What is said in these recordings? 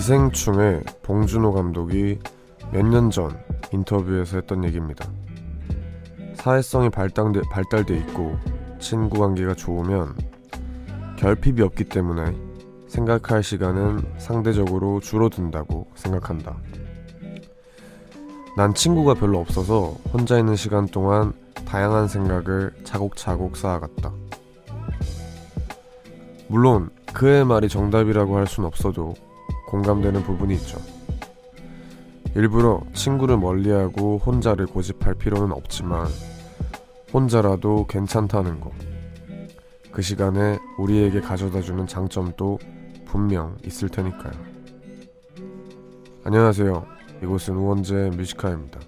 기생충의 봉준호 감독이 몇 년 전 인터뷰에서 했던 얘기입니다. 사회성이 발달돼, 발달돼 있고 친구 관계가 좋으면 결핍이 없기 때문에 생각할 시간은 상대적으로 줄어든다고 생각한다. 난 친구가 별로 없어서 혼자 있는 시간 동안 다양한 생각을 차곡차곡 쌓아갔다. 물론 그의 말이 정답이라고 할 순 없어도 공감되는 부분이 있죠. 일부러 친구를 멀리하고 혼자를 고집할 필요는 없지만 혼자라도 괜찮다는 거. 그 시간에 우리에게 가져다주는 장점도 분명 있을 테니까요. 안녕하세요. 이곳은 우원재 뮤지카입니다.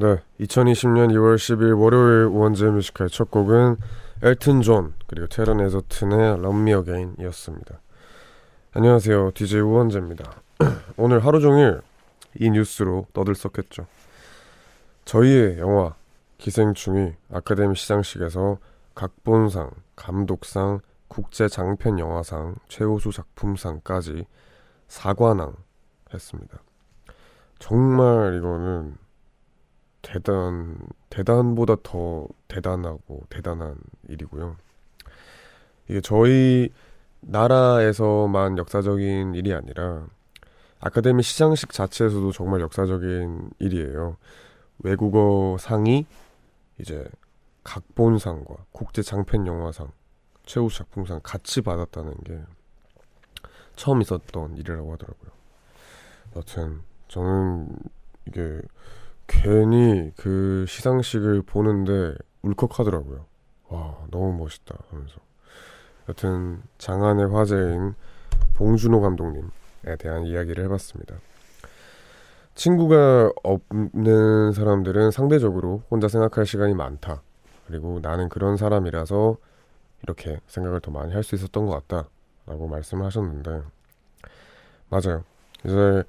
네, 2020년 2월 10일 월요일 우원재 Music High 첫 곡은 엘튼 존 그리고 태런 에저튼의 Me Again이었습니다. 안녕하세요, DJ 우원재입니다. 오늘 하루 종일 이 뉴스로 떠들썩했죠. 저희의 영화 기생충이 아카데미 시상식에서 각본상, 감독상, 국제 장편 영화상, 최우수 작품상까지 사관왕 했습니다. 정말 이거는 대단 대단보다 더 대단하고 대단한 일이고요. 이게 저희 나라에서만 역사적인 일이 아니라 아카데미 시상식 자체에서도 정말 역사적인 일이에요. 외국어 상이 이제 각본상과 국제 장편 영화상, 최우 작품상 같이 받았다는 게 처음 있었던 일이라고 하더라고요. 여튼 저는 이게 괜히 그 시상식을 보는데 울컥하더라고요. 와, 너무 멋있다 하면서. 여튼 장안의 화제인 봉준호 감독님에 대한 이야기를 해봤습니다. 친구가 없는 사람들은 상대적으로 혼자 생각할 시간이 많다. 그리고 나는 그런 사람이라서 이렇게 생각을 더 많이 할 수 있었던 것 같다. 라고 말씀을 하셨는데, 맞아요. 이제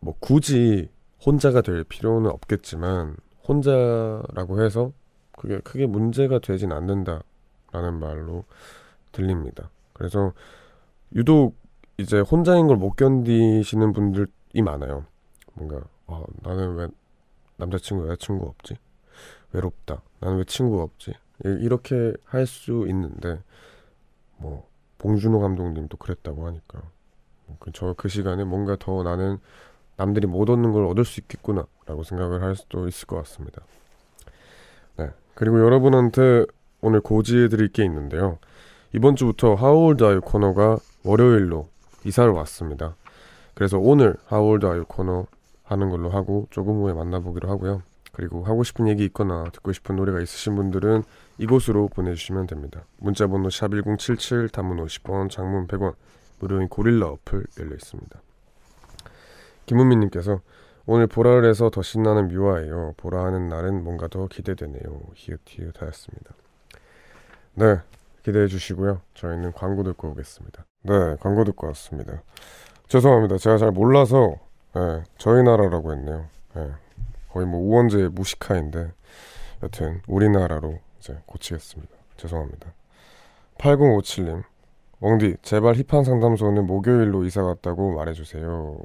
뭐 굳이 혼자가 될 필요는 없겠지만 혼자라고 해서 그게 크게 문제가 되진 않는다라는 말로 들립니다. 그래서 유독 이제 혼자인 걸 못 견디시는 분들이 많아요. 뭔가 어, 나는 왜 남자친구 여자친구 없지? 외롭다. 나는 왜 친구가 없지? 이렇게 할 수 있는데 뭐 봉준호 감독님도 그랬다고 하니까 저그 그 시간에 뭔가 더 나는 남들이 못 얻는 걸 얻을 수 있겠구나 라고 생각을 할 수도 있을 것 같습니다. 네. 그리고 여러분한테 오늘 고지해 드릴 게 있는데요. 이번 주부터 하우올드 아유 코너가 월요일로 이사를 왔습니다. 그래서 오늘 하우올드 아유 코너 하는 걸로 하고 조금 후에 만나보기로 하고요. 그리고 하고 싶은 얘기 있거나 듣고 싶은 노래가 있으신 분들은 이곳으로 보내주시면 됩니다. 문자번호 샵1077 단문 50원 장문 100원 무료인 고릴라 어플 열려 있습니다. 김은미님께서 오늘 보라를 해서 더 신나는 뮤아예요. 보라 하는 날은 뭔가 더 기대되네요. 히읗히읗 하였습니다. 네, 기대해 주시고요. 저희는 광고 듣고 오겠습니다. 네, 광고 듣고 왔습니다. 죄송합니다. 제가 잘 몰라서 네, 저희 나라라고 했네요. 네, 거의 뭐 우원재 무식하이인데 여튼 우리나라로 이제 고치겠습니다. 죄송합니다. 8057님, 웡디 제발 힙합 상담소는 목요일로 이사 갔다고 말해주세요.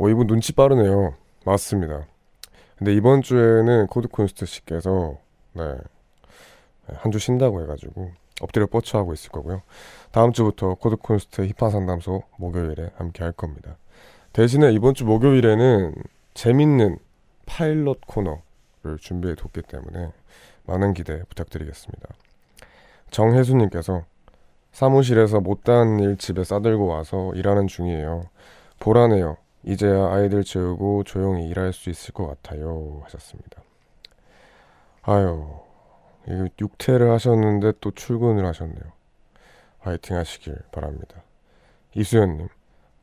어, 이분 눈치 빠르네요. 맞습니다. 근데 이번 주에는 코드쿤스트 씨께서 네, 한 주 쉰다고 해가지고 엎드려 뻗쳐하고 있을 거고요. 다음 주부터 코드쿤스트 힙합 상담소 목요일에 함께 할 겁니다. 대신에 이번 주 목요일에는 재밌는 파일럿 코너를 준비해 뒀기 때문에 많은 기대 부탁드리겠습니다. 정혜수님께서 사무실에서 못다한 일 집에 싸들고 와서 일하는 중이에요. 보라네요. 이제야 아이들 재우고 조용히 일할 수 있을 것 같아요. 하셨습니다. 아유, 육퇴를 하셨는데 또 출근을 하셨네요. 화이팅 하시길 바랍니다. 이수연님,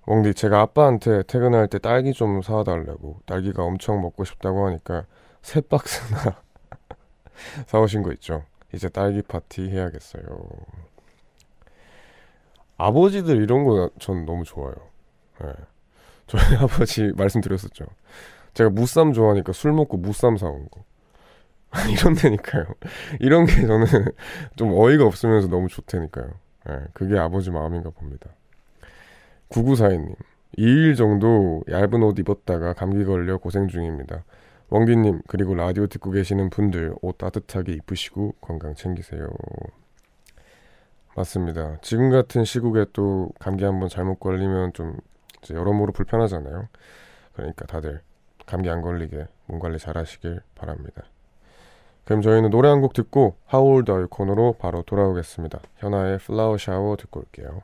웡디 제가 아빠한테 퇴근할 때 딸기 좀 사와달라고 딸기가 엄청 먹고 싶다고 하니까 세 박스나 사오신 거 있죠. 이제 딸기 파티 해야겠어요. 아버지들 이런 거 전 너무 좋아요. 네. 저희 아버지 말씀드렸었죠. 제가 무쌈 좋아하니까 술 먹고 무쌈 사온 거. 이런 데니까요. 이런 게 저는 좀 어이가 없으면서 너무 좋다니까요. 네, 그게 아버지 마음인가 봅니다. 9942님. 2일 정도 얇은 옷 입었다가 감기 걸려 고생 중입니다. 왕디님, 그리고 라디오 듣고 계시는 분들 옷 따뜻하게 입으시고 건강 챙기세요. 맞습니다. 지금 같은 시국에 또 감기 한번 잘못 걸리면 좀 여러모로 불편하잖아요. 그러니까 다들 감기 안 걸리게 몸 관리 잘 하시길 바랍니다. 그럼 저희는 노래 한 곡 듣고 하울드 아이 코너로 바로 돌아오겠습니다. 현아의 플라워 샤워 듣고 올게요.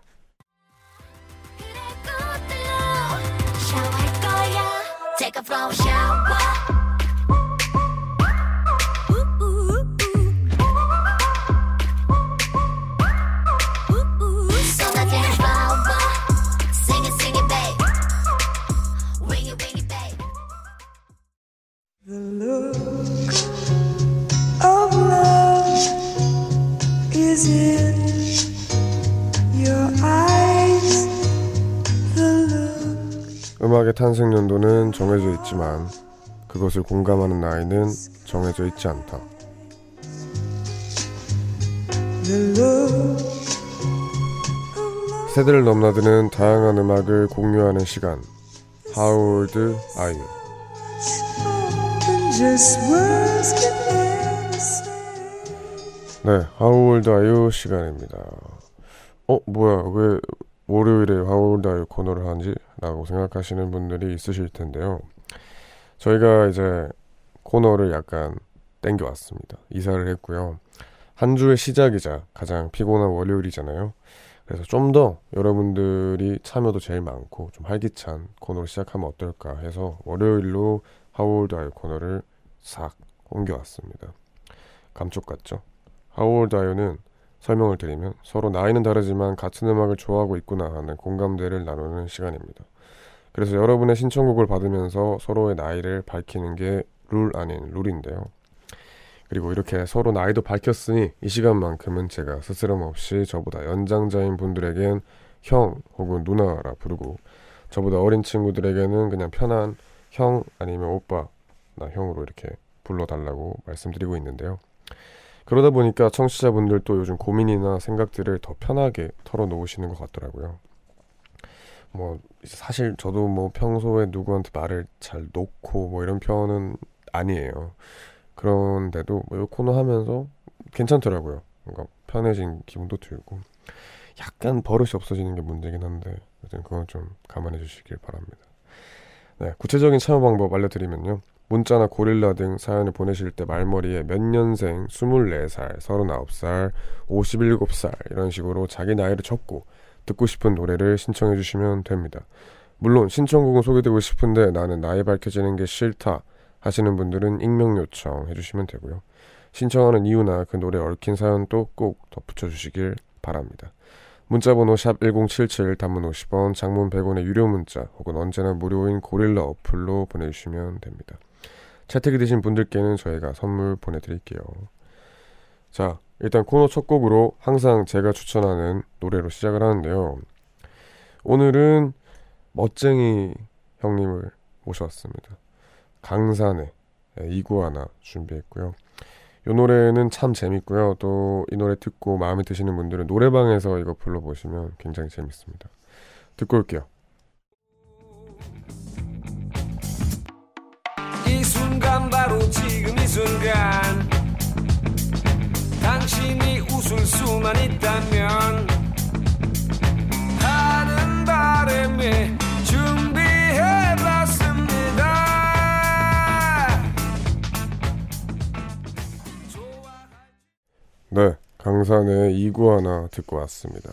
음악의 탄생 연도는 정해져 있지만 그것을 공감하는 나이는 정해져 있지 않다. 세대를 넘나드는 다양한 음악을 공유하는 시간. How old are you? 네, How old are you 시간입니다. 어, 뭐야, 왜 월요일에 you 코너를 하는지 라고 생각하시는 분들이 있으실 텐데요. 저희가 이제 코너를 약간 땡겨왔습니다. 이사를 했고요. 한 주의 시작이자 가장 피곤한 월요일이잖아요. 그래서 좀 더 여러분들이 참여도 제일 많고 좀 활기찬 코너를 시작하면 어떨까 해서 월요일로 아유 코너를 싹 옮겨왔습니다. 감쪽 같죠? 하울드 아유는 설명을 드리면 서로 나이는 다르지만 같은 음악을 좋아하고 있구나 하는 공감대를 나누는 시간입니다. 그래서 여러분의 신청곡을 받으면서 서로의 나이를 밝히는 게 룰 아닌 룰인데요. 그리고 이렇게 서로 나이도 밝혔으니 이 시간만큼은 제가 스스럼 없이 저보다 연장자인 분들에겐 형 혹은 누나라 부르고 저보다 어린 친구들에게는 그냥 편한 형 아니면 오빠 나 형으로 이렇게 불러달라고 말씀드리고 있는데요. 그러다 보니까 청취자분들도 요즘 고민이나 생각들을 더 편하게 털어놓으시는 것 같더라고요. 뭐 사실 저도 뭐 평소에 누구한테 말을 잘 놓고 뭐 이런 편은 아니에요. 그런데도 뭐이 코너 하면서 괜찮더라고요. 뭔가 편해진 기분도 들고 약간 버릇이 없어지는 게 문제긴 한데 그건 좀 감안해 주시길 바랍니다. 네, 구체적인 참여 방법 알려드리면요. 문자나 고릴라 등 사연을 보내실 때 말머리에 몇 년생, 24살, 39살, 57살 이런 식으로 자기 나이를 적고 듣고 싶은 노래를 신청해 주시면 됩니다. 물론 신청곡은 소개되고 싶은데 나는 나이 밝혀지는 게 싫다 하시는 분들은 익명 요청해 주시면 되고요. 신청하는 이유나 그 노래 얽힌 사연도 꼭 덧붙여 주시길 바랍니다. 문자번호 샵 1077 단문 50원 장문 100원의 유료 문자 혹은 언제나 무료인 고릴라 어플로 보내주시면 됩니다. 채택이 되신 분들께는 저희가 선물 보내드릴게요. 자 일단 코너 첫 곡으로 항상 제가 추천하는 노래로 시작을 하는데요. 오늘은 멋쟁이 형님을 모셔왔습니다. 강산의 이구하나 준비했고요. 이 노래는 참 재밌고요. 또 이 노래 듣고 마음에 드시는 분들은 노래방에서 이거 불러보시면 굉장히 재밌습니다. 듣고 올게요. 순간 바로 지금 이 순간 당신이 웃을 수만 있다면 하는 바람에 준비해봤습니다 네 강산의 이구 하나 듣고 왔습니다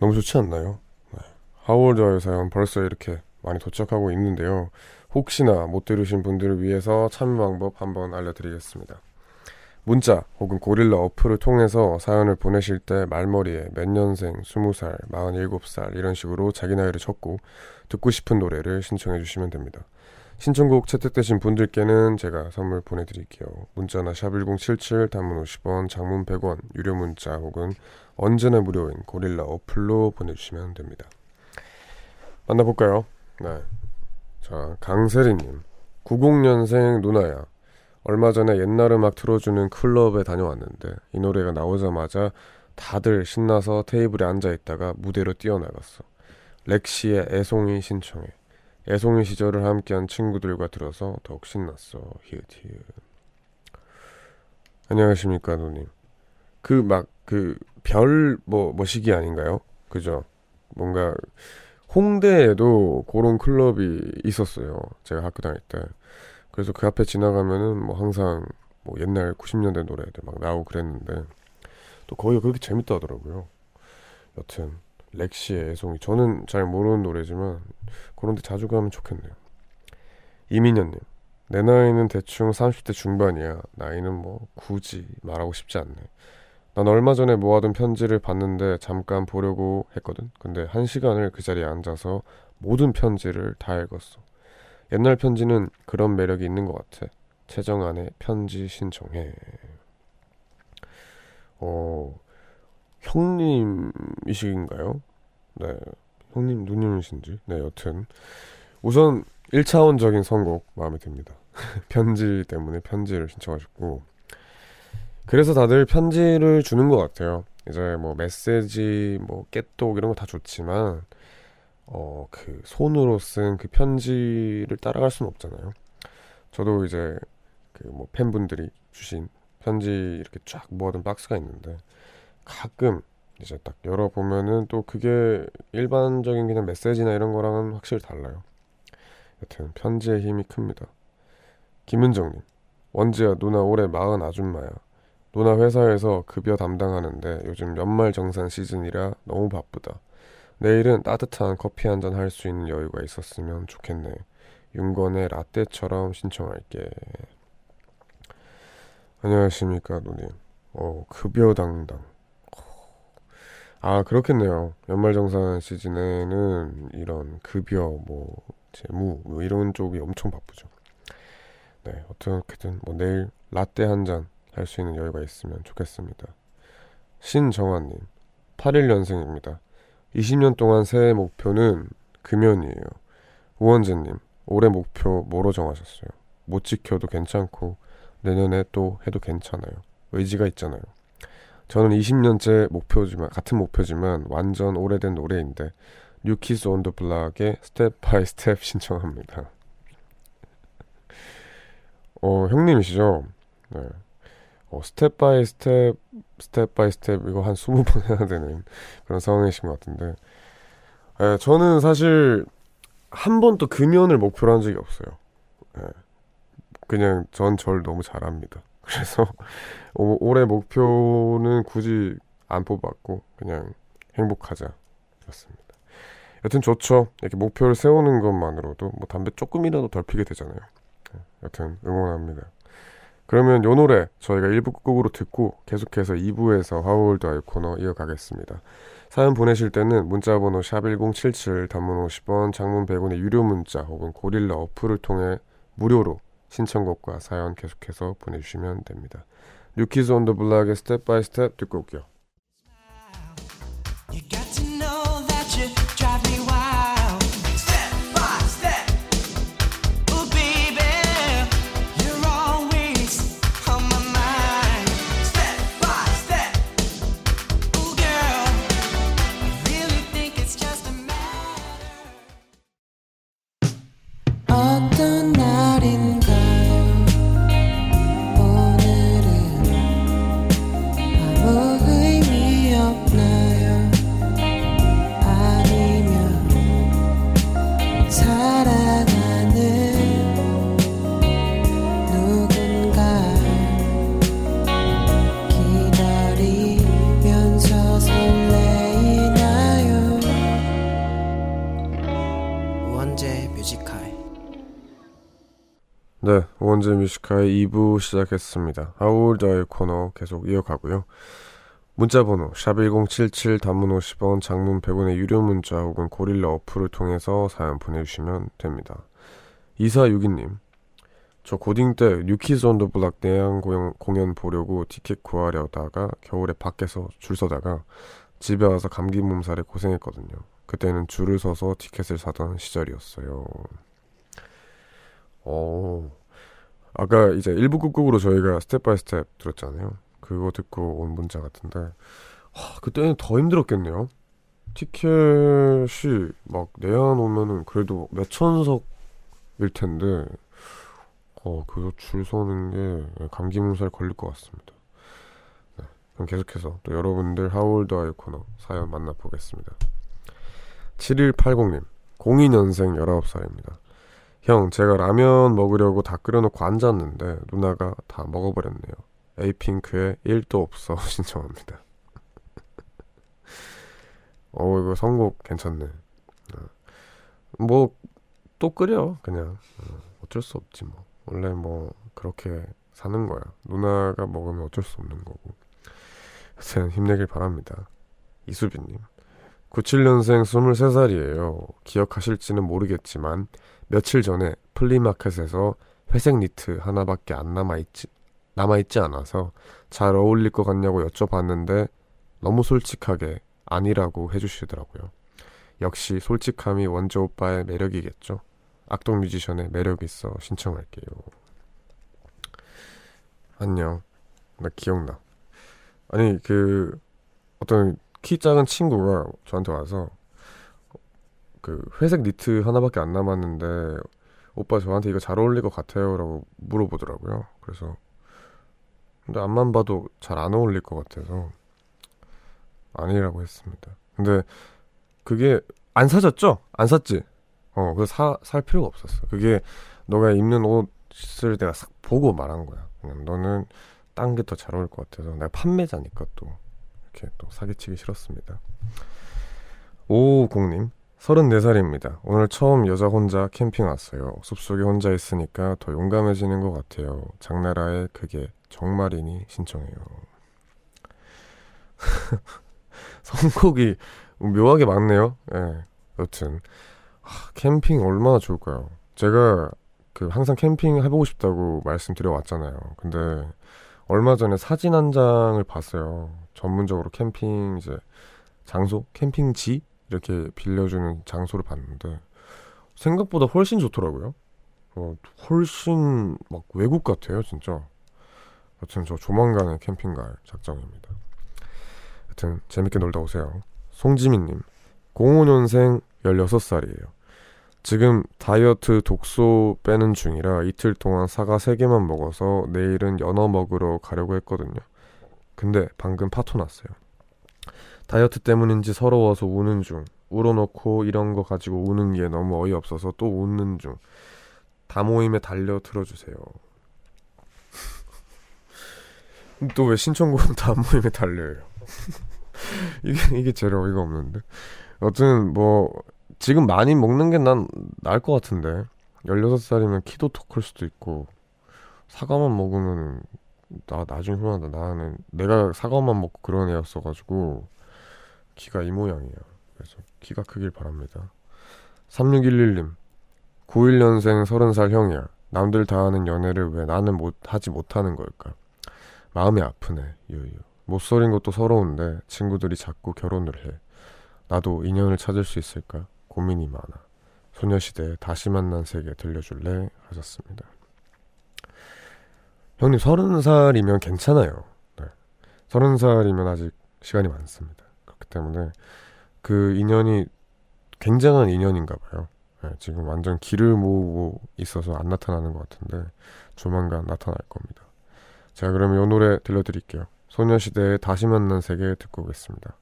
너무 좋지 않나요? 네. 하월드와의 사연 벌써 이렇게 많이 도착하고 있는데요 혹시나 못 들으신 분들을 위해서 참여 방법 한번 알려드리겠습니다 문자 혹은 고릴라 어플을 통해서 사연을 보내실 때 말머리에 몇 년생, 20살, 47살 이런 식으로 자기 나이를 적고 듣고 싶은 노래를 신청해 주시면 됩니다. 신청곡 채택되신 분들께는 제가 선물 보내드릴게요. 문자나 샵1077 단문 50원, 장문 100원, 유료 문자 혹은 언제나 무료인 고릴라 어플로 보내주시면 됩니다. 만나볼까요? 네. 자, 강세리님. 90년생 누나야. 얼마 전에 옛날 음악 틀어주는 클럽에 다녀왔는데 이 노래가 나오자마자 다들 신나서 테이블에 앉아 있다가 무대로 뛰어나갔어. 렉시의 애송이 신청해. 애송이 시절을 함께한 친구들과 들어서 더욱 신났어. 히읗 히읗. 안녕하십니까, 누님. 그 막 그 별 뭐 뭐시기 아닌가요? 그죠? 뭔가 홍대에도 그런 클럽이 있었어요. 제가 학교 다닐 때. 그래서 그 앞에 지나가면은 뭐 항상 뭐 옛날 90년대 노래들 막 나오고 그랬는데 또 거기가 그렇게 재밌다 하더라고요. 여튼 렉시의 애송이 저는 잘 모르는 노래지만 그런데 자주 가면 좋겠네요. 이민현님 내 나이는 대충 30대 중반이야. 나이는 뭐 굳이 말하고 싶지 않네. 난 얼마 전에 모아둔 편지를 봤는데 잠깐 보려고 했거든. 근데 한 시간을 그 자리에 앉아서 모든 편지를 다 읽었어. 옛날 편지는 그런 매력이 있는 것 같아. 최정안의 편지 신청해. 어, 형님이신가요? 네. 형님, 누님이신지. 네, 여튼. 우선 1차원적인 선곡 마음에 듭니다. 편지 때문에 편지를 신청하셨고. 그래서 다들 편지를 주는 것 같아요. 이제 뭐 메시지, 뭐 깨똑 이런 거 다 좋지만 어 그 손으로 쓴 그 편지를 따라갈 수는 없잖아요. 저도 이제 그 뭐 팬분들이 주신 편지 이렇게 쫙 모아둔 박스가 있는데 가끔 이제 딱 열어보면은 또 그게 일반적인 그냥 메시지나 이런 거랑은 확실히 달라요. 여튼 편지의 힘이 큽니다. 김은정님, 원지야 누나 올해 마흔 아줌마야. 누나 회사에서 급여 담당하는데 요즘 연말 정산 시즌이라 너무 바쁘다. 내일은 따뜻한 커피 한 잔 할 수 있는 여유가 있었으면 좋겠네. 윤건의 라떼처럼 신청할게. 안녕하십니까, 누님. 어, 급여 담당. 아, 그렇겠네요. 연말정산 시즌에는 이런 급여, 뭐, 재무, 뭐 이런 쪽이 엄청 바쁘죠. 네, 어떻게든 뭐 내일 라떼 한 잔 할 수 있는 여유가 있으면 좋겠습니다. 신정환님, 81년생입니다. 20년 동안 새해 목표는 금연이에요. 우원재님, 올해 목표 뭐로 정하셨어요? 못 지켜도 괜찮고 내년에 또 해도 괜찮아요. 의지가 있잖아요. 저는 20년째 목표지만 같은 목표지만 완전 오래된 노래인데 New Kids on the Block의 Step by Step 신청합니다. 어, 형님이시죠? 네. 어, Step by Step, Step by Step 이거 한 20번 해야 되는 그런 상황이신 것 같은데 에, 예, 저는 사실 한 번도 금연을 목표로 한 적이 없어요. 에, 예. 그냥 전 절 너무 잘합니다. 그래서 오, 올해 목표는 굳이 안 뽑았고 그냥 행복하자 였습니다. 여튼 좋죠. 이렇게 목표를 세우는 것만으로도 뭐 담배 조금이라도 덜 피게 되잖아요. 예, 여튼 응원합니다. 그러면 요 노래 저희가 1부 곡으로 듣고 계속해서 2부에서 How Old Are You 코너 이어가겠습니다. 사연 보내실 때는 문자번호 샵1077 단문 50원 장문 100원의 유료 문자 혹은 고릴라 어플을 통해 무료로 신청곡과 사연 계속해서 보내주시면 됩니다. New Kids on the Block의 Step by Step 듣고 올게요. 2부 시작했습니다. How Old Are You 코너 계속 이어가고요. 문자번호 샵1077 단문 50원 장문 100원의 유료 문자 혹은 고릴라 어플을 통해서 사연 보내주시면 됩니다. 2462님 저 고딩 때 New Kids on the Block 내한 공연, 공연 보려고 티켓 구하려다가 겨울에 밖에서 줄 서다가 집에 와서 감기 몸살에 고생했거든요. 그때는 줄을 서서 티켓을 사던 시절이었어요. 어, 아까 이제 1부 끝곡으로 저희가 Step by Step 들었잖아요. 그거 듣고 온 문자 같은데, 하, 그때는 더 힘들었겠네요. 티켓이 막 내야 놓으면은 그래도 몇 천석일 텐데, 어, 그거 줄 서는 게 감기 몸살 걸릴 것 같습니다. 네, 그럼 계속해서 또 여러분들 How Old Are You 코너 사연 만나보겠습니다. 7180님, 02년생 19살입니다. 형, 제가 라면 먹으려고 다 끓여놓고 앉았는데 누나가 다 먹어버렸네요. 에이핑크의 1도 없어 신청합니다. 어, 이거 선곡 괜찮네. 어. 뭐, 또 끓여, 그냥. 어, 어쩔 수 없지, 뭐. 원래 뭐, 그렇게 사는 거야. 누나가 먹으면 어쩔 수 없는 거고. 여튼 힘내길 바랍니다. 이수빈님. 97년생 23살이에요. 기억하실지는 모르겠지만 며칠 전에 플리마켓에서 회색 니트 하나밖에 안 남아있지, 남아있지 않아서 잘 어울릴 것 같냐고 여쭤봤는데 너무 솔직하게 아니라고 해주시더라고요. 역시 솔직함이 원조 오빠의 매력이겠죠. 악동 뮤지션의 매력 있어 신청할게요. 안녕. 나 기억나. 아니 그 어떤 키 작은 친구가 저한테 와서 그 회색 니트 하나밖에 안 남았는데 오빠 저한테 이거 잘 어울릴 것 같아요라고 물어보더라고요. 그래서 근데 앞만 봐도 잘 안 어울릴 것 같아서 아니라고 했습니다. 근데 그게 안 사졌죠? 안 샀지? 어, 그래서 사, 살 필요가 없었어. 그게 너가 입는 옷을 내가 싹 보고 말한 거야. 그냥 너는 딴 게 더 잘 어울릴 것 같아서 내가 판매자니까 또 이렇게 또 사기치기 싫었습니다. 오공님 34살입니다. 오늘 처음 여자 혼자 캠핑 왔어요. 숲속에 혼자 있으니까 더 용감해지는 것 같아요. 장나라의 그게 정말이니 신청해요. 선곡이 묘하게 많네요. 예. 네, 여튼 하, 캠핑 얼마나 좋을까요? 제가 그 항상 캠핑 해보고 싶다고 말씀드려 왔잖아요. 근데 얼마 전에 사진 한 장을 봤어요. 전문적으로 캠핑 이제 장소, 캠핑지 이렇게 빌려주는 장소를 봤는데 생각보다 훨씬 좋더라고요. 어, 훨씬 막 외국 같아요, 진짜. 여튼 저 조만간에 캠핑 갈 작정입니다. 여튼 재밌게 놀다 오세요. 송지민님, 05년생 16살이에요. 지금 다이어트 독소 빼는 중이라 이틀 동안 사과 3개만 먹어서 내일은 연어 먹으러 가려고 했거든요. 근데 방금 파토 났어요. 다이어트 때문인지 서러워서 우는 중. 울어놓고 이런 거 가지고 우는 게 너무 어이없어서 또 웃는 중. 다 모임에 달려 들어주세요. 또 왜 신청곡은 다 모임에 달려요? 이게, 이게 제일 어이가 없는데. 여튼, 뭐, 지금 많이 먹는 게 난 나을 것 같은데. 16살이면 키도 더 클 수도 있고, 사과만 먹으면 나 나중에 후회한다. 나는 내가 사과만 먹고 그런 애였어가지고 키가 이 모양이야. 그래서 키가 크길 바랍니다. 3611님 91년생 30살 형이야. 남들 다 하는 연애를 왜 나는 못 하지 못하는 걸까? 마음이 아프네. 유유. 못소린 것도 서러운데 친구들이 자꾸 결혼을 해. 나도 인연을 찾을 수 있을까? 고민이 많아. 소녀시대 다시 만난 세계 들려줄래? 하셨습니다. 형님 서른 살이면 괜찮아요. 네. 서른 살이면 아직 시간이 많습니다. 그렇기 때문에 그 인연이 굉장한 인연인가 봐요. 네, 지금 완전 길을 모으고 있어서 안 나타나는 것 같은데 조만간 나타날 겁니다. 자, 그러면 이 노래 들려드릴게요. 소녀시대의 다시 만난 세계 듣고 오겠습니다.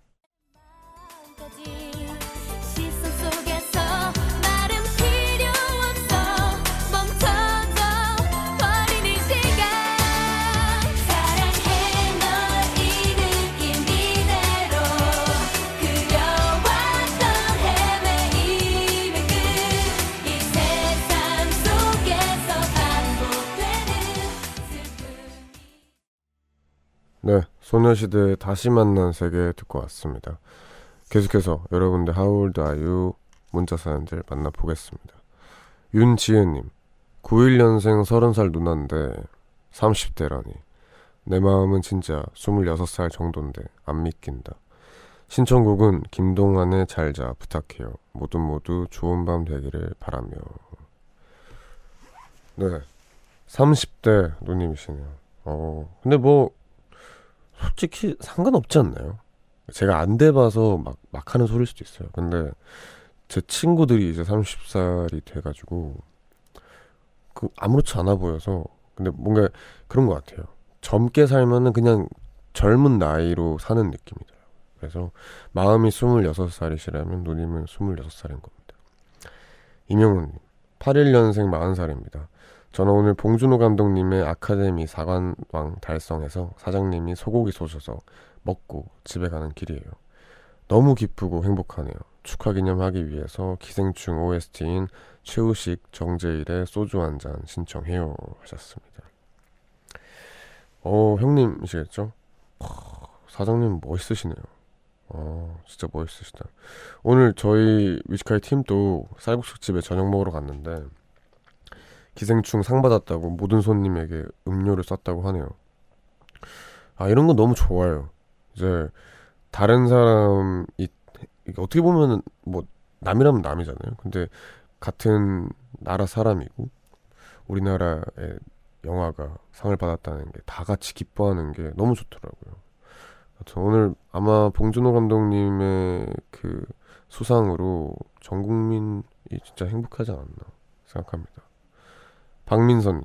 네, 소녀시대 다시 만난 세계 듣고 왔습니다. 계속해서 여러분들 are you? 문자 사연들 만나보겠습니다. 윤지은님, 91년생 30살 누나인데 30대라니. 내 마음은 진짜 26살 정도인데 안 믿긴다. 신청곡은 김동완의 잘자 부탁해요. 모두 모두 좋은 밤 되기를 바라며. 네. 30대 누님이시네요. 어, 근데 뭐, 솔직히 상관없지 않나요? 제가 안 돼봐서 막, 막 하는 소리일 수도 있어요. 근데 제 친구들이 이제 30살이 돼가지고, 그, 아무렇지 않아 보여서, 근데 뭔가 그런 것 같아요. 젊게 살면은 그냥 젊은 나이로 사는 느낌이더라고요. 그래서 마음이 26살이시라면 누님은 26살인 겁니다. 이명훈님, 81년생 40살입니다. 저는 오늘 봉준호 감독님의 아카데미 사관왕 달성해서 사장님이 소고기 쏘셔서 먹고 집에 가는 길이에요. 너무 기쁘고 행복하네요. 축하 기념하기 위해서 기생충 OST인 최우식 정재일의 소주 한 잔 신청해요 하셨습니다. 어 형님이시겠죠? 사장님 멋있으시네요. 어 진짜 멋있으시다. 오늘 저희 위치카이 팀도 쌀국수집에 저녁 먹으러 갔는데 기생충 상 받았다고 모든 손님에게 음료를 쐈다고 하네요. 아 이런 거 너무 좋아요. 이제 다른 사람이 어떻게 보면은 뭐 남이라면 남이잖아요. 근데 같은 나라 사람이고 우리나라의 영화가 상을 받았다는 게 다 같이 기뻐하는 게 너무 좋더라고요. 오늘 아마 봉준호 감독님의 그 수상으로 전 국민이 진짜 행복하지 않았나 생각합니다. 박민선님,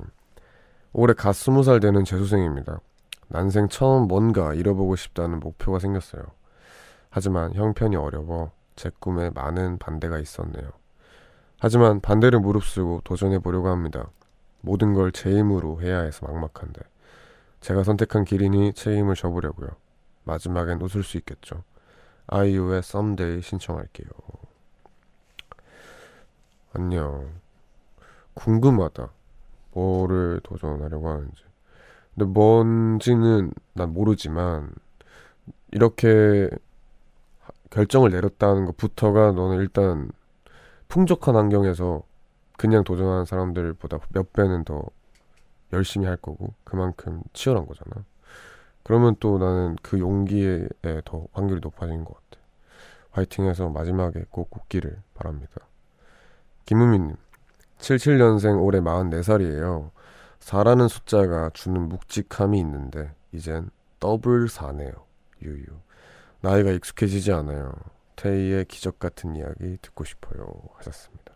올해 갓 스무 살 되는 재수생입니다. 난생 처음 뭔가 잃어보고 싶다는 목표가 생겼어요. 하지만 형편이 어려워 제 꿈에 많은 반대가 있었네요. 하지만 반대를 무릅쓰고 도전해 보려고 합니다. 모든 걸 제 힘으로 해야 해서 막막한데 제가 선택한 길이니 책임을 져보려고요. 마지막엔 웃을 수 있겠죠. 아이유의 Someday 신청할게요. 안녕. 궁금하다. 뭐를 도전하려고 하는지. 근데 뭔지는 난 모르지만 이렇게 결정을 내렸다는 것부터가 너는 일단 풍족한 환경에서 그냥 도전하는 사람들보다 몇 배는 더 열심히 할 거고 그만큼 치열한 거잖아. 그러면 또 나는 그 용기에 더 확률이 높아진 것 같아. 화이팅해서 마지막에 꼭 웃기를 바랍니다. 김우민님, 77년생 올해 44살이에요. 4라는 숫자가 주는 묵직함이 있는데 이젠 더블 4네요. 유유. 나이가 익숙해지지 않아요. 테이의 기적 같은 이야기 듣고 싶어요. 하셨습니다.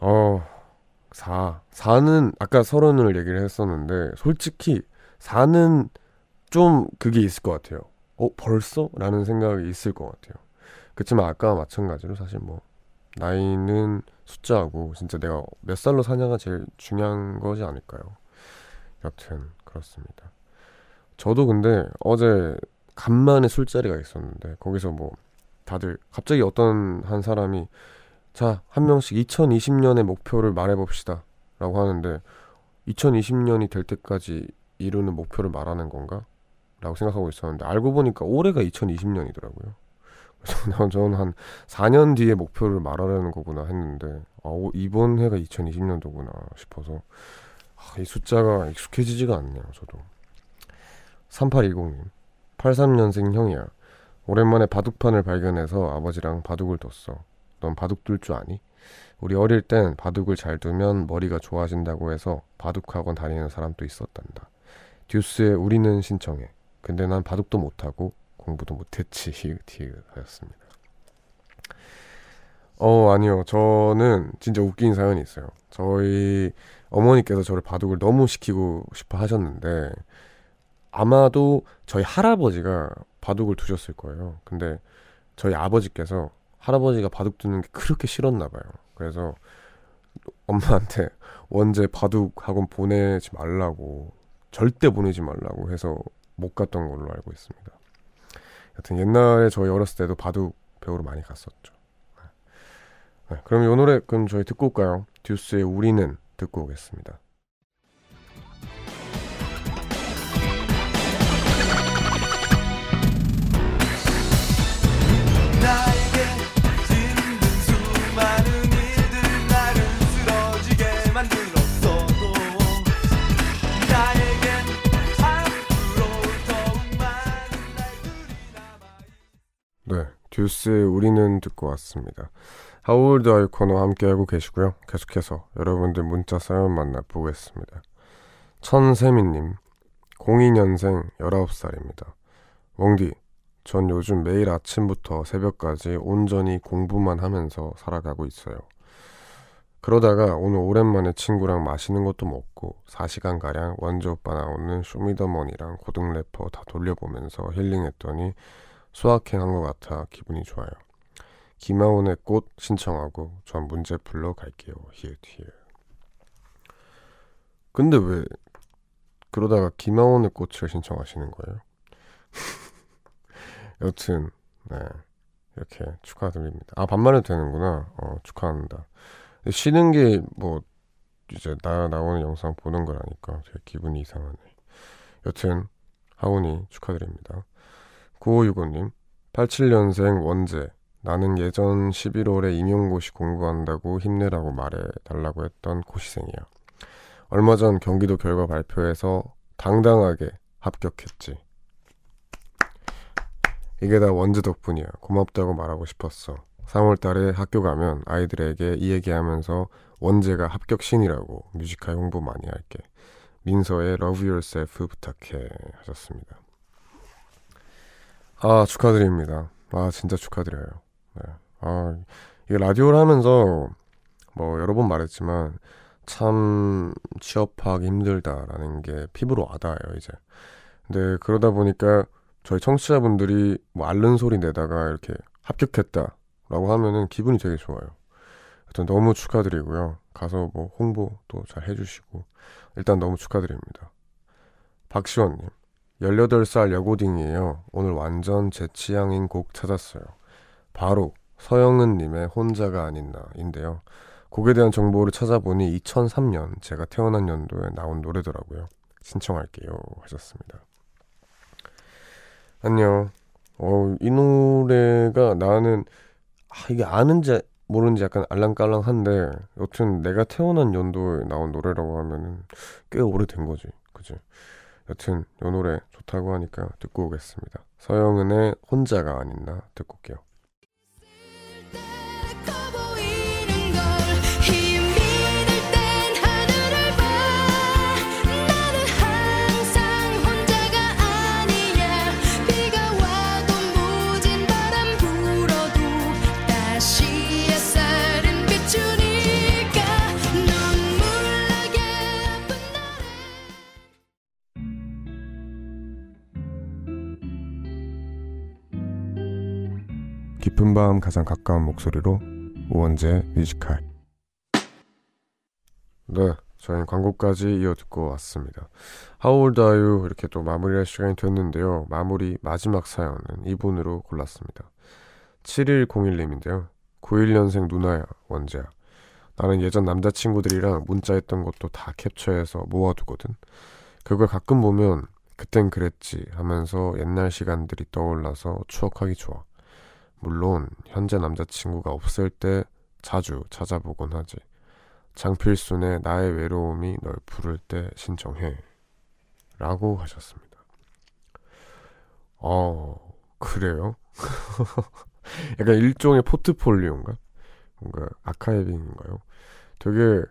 어, 4. 4는 아까 서른을 얘기를 했었는데 솔직히 4는 좀 그게 있을 것 같아요. 어, 벌써? 라는 생각이 있을 것 같아요. 그렇지만 아까와 마찬가지로 사실 뭐 나이는 숫자하고 진짜 내가 몇 살로 사냐가 제일 중요한 거지 않을까요? 여튼 그렇습니다. 저도 근데 어제 간만에 술자리가 있었는데 거기서 뭐 다들 갑자기 어떤 한 사람이 자, 한 명씩 2020년의 목표를 말해봅시다. 라고 하는데 2020년이 될 때까지 이루는 목표를 말하는 건가? 라고 생각하고 있었는데 알고 보니까 올해가 2020년이더라고요. 저는 한 4년 뒤에 목표를 말하려는 거구나 했는데 아, 이번 해가 2020년도구나 싶어서 아, 이 숫자가 익숙해지지가 않네요. 저도 3820님 83년생 형이야. 오랜만에 바둑판을 발견해서 아버지랑 바둑을 뒀어. 넌 바둑 둘 줄 아니? 우리 어릴 땐 바둑을 잘 두면 머리가 좋아진다고 해서 바둑학원 다니는 사람도 있었단다. 듀스에 우리는 신청해. 근데 난 바둑도 못하고 공부도 못했지 히읗히읗 하였습니다. 어 아니요 저는 진짜 웃긴 사연이 있어요. 저희 어머니께서 저를 바둑을 너무 시키고 싶어 하셨는데 아마도 저희 할아버지가 바둑을 두셨을 거예요. 근데 저희 아버지께서 할아버지가 바둑 두는 게 그렇게 싫었나 봐요. 그래서 엄마한테 원제 바둑 학원 보내지 말라고 절대 보내지 말라고 해서 못 갔던 걸로 알고 있습니다. 여튼 옛날에 저희 어렸을 때도 바둑 배우러 많이 갔었죠. 네, 그럼 이 노래 그럼 저희 듣고 올까요? 듀스의 우리는 듣고 오겠습니다. 듀스의 우리는 듣고 왔습니다. 하울드 아이 코너 함께하고 계시고요. 계속해서 여러분들 문자 사연 만나보겠습니다. 천세미님, 02년생 19살입니다. 웡디, 전 요즘 매일 아침부터 새벽까지 온전히 공부만 하면서 살아가고 있어요. 그러다가 오늘 오랜만에 친구랑 맛있는 것도 먹고 4시간가량 원조 오빠 나오는 쇼미더머니랑 고등 래퍼 다 돌려보면서 힐링했더니 수학행 한 것 같아 기분이 좋아요. 김하온의 꽃 신청하고 전 문제 풀러 갈게요. 히읗. 근데 왜 그러다가 김하온의 꽃을 신청하시는 거예요? 여튼 네 이렇게 축하드립니다. 아 반말해도 되는구나. 어 축하합니다. 쉬는 게 뭐 이제 나 나오는 영상 보는 거라니까 되게 기분이 이상하네. 여튼 하온이 축하드립니다. 9565님 87년생 원재 나는 예전 11월에 임용고시 공부한다고 힘내라고 말해 달라고 했던 고시생이야. 얼마 전 경기도 결과 발표해서 당당하게 합격했지. 이게 다 원재 덕분이야. 고맙다고 말하고 싶었어. 3월 달에 학교 가면 아이들에게 이 얘기하면서 원재가 합격신이라고 뮤지컬 홍보 많이 할게. 민서의 Love Yourself 부탁해 하셨습니다. 아 축하드립니다. 아 진짜 축하드려요. 네. 아 이게 라디오를 하면서 뭐 여러 번 말했지만 참 취업하기 힘들다라는 게 피부로 와닿아요 이제. 근데 그러다 보니까 저희 청취자분들이 뭐 앓는 소리 내다가 이렇게 합격했다라고 하면은 기분이 되게 좋아요. 하여튼 너무 축하드리고요. 가서 뭐 홍보 또잘 해주시고 일단 너무 축하드립니다. 박시원님 18살 여고딩이에요. 오늘 완전 제 취향인 곡 찾았어요. 바로 서영은님의 혼자가 아닌 나인데요. 곡에 대한 정보를 찾아보니 2003년 제가 태어난 연도에 나온 노래더라고요. 신청할게요 하셨습니다. 안녕. 어, 이 노래가 나는 아, 이게 아는지 모르는지 약간 알랑깔랑한데 여튼 내가 태어난 연도에 나온 노래라고 하면은 꽤 오래된 거지. 그지? 여튼 이 노래 좋다고 하니까 듣고 오겠습니다. 서영은의 혼자가 아닌 나 듣고 올게요. 깊은 밤 가장 가까운 목소리로 우원재 뮤지컬. 네 저희는 광고까지 이어 듣고 왔습니다. You? 이렇게 또 마무리할 시간이 됐는데요. 마무리 마지막 사연은 이분으로 골랐습니다. 7101님인데요. 91년생 누나야 원재야. 나는 예전 남자친구들이랑 문자했던 것도 다 캡처해서 모아두거든. 그걸 가끔 보면 그땐 그랬지 하면서 옛날 시간들이 떠올라서 추억하기 좋아 물론 현재 남자친구가 없을 때 자주 찾아보곤 하지. 장필순의 나의 외로움이 널 부를 때 신청해. 라고 하셨습니다. 어, 그래요? 약간 일종의 포트폴리오인가? 뭔가 아카이빙인가요? 되게,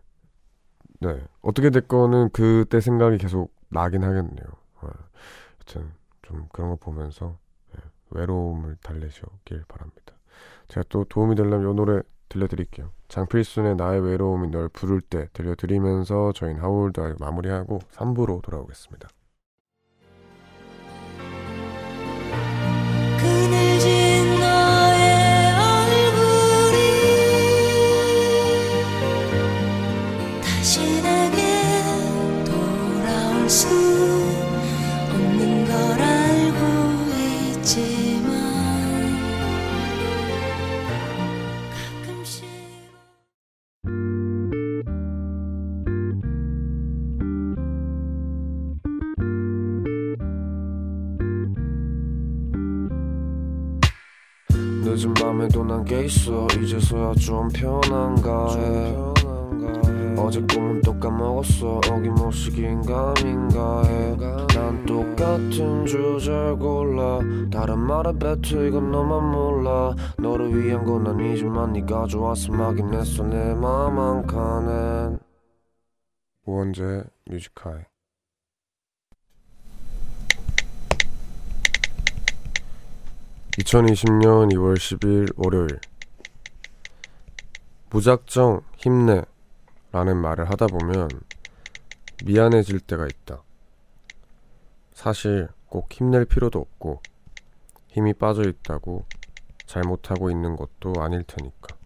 네. 어떻게 됐건은 그때 생각이 계속 나긴 하겠네요. 어, 여튼, 좀 그런 거 보면서 외로움을 달래시길 바랍니다. 제가 또 도움이 되려면 이 노래 들려드릴게요. 장필순의 나의 외로움이 널 부를 때 들려드리면서 저희는 하울드 마무리하고 3부로 돌아오겠습니다. 있어 이제서야 좀 편한가 해 어제 꿈은 또 까먹었어. 어김없이 긴가민가 해난 똑같은 주제를 골라. 다른 말에 뱉어 이건 너만 몰라. 너를 위한 건 아니지만 네가 좋아서 막인 했어. 내 마음 한 칸엔. 우원재 뮤지카이 2020년 2월 10일 월요일 무작정 힘내 라는 말을 하다 보면 미안해질 때가 있다. 사실 꼭 힘낼 필요도 없고 힘이 빠져 있다고 잘못하고 있는 것도 아닐 테니까.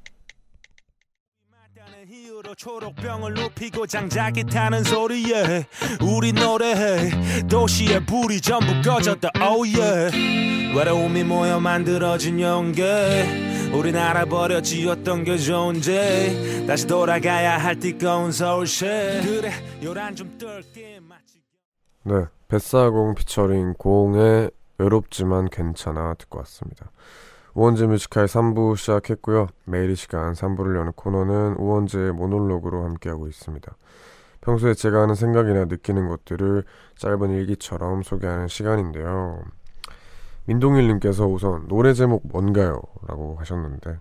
초록병을 눕히고 장작이 타는 소리에 우리 노래해 도시의 불이 전부 꺼졌다. Oh yeah. 외로움이 모여 만들어진 연계. 우린 알아버렸지 어떤 게 좋은지. 다시 돌아가야 할 뜨거운 서울시. 그래 요란 좀 떨게 네 뱃사공 피처링 공의 외롭지만 괜찮아 듣고 왔습니다 우원재 뮤지컬 3부 시작했고요. 매일 이 시간 3부를 여는 코너는 우원재의 모놀로그로 함께하고 있습니다. 평소에 제가 하는 생각이나 느끼는 것들을 짧은 일기처럼 소개하는 시간인데요. 민동일님께서 우선 노래 제목 뭔가요? 라고 하셨는데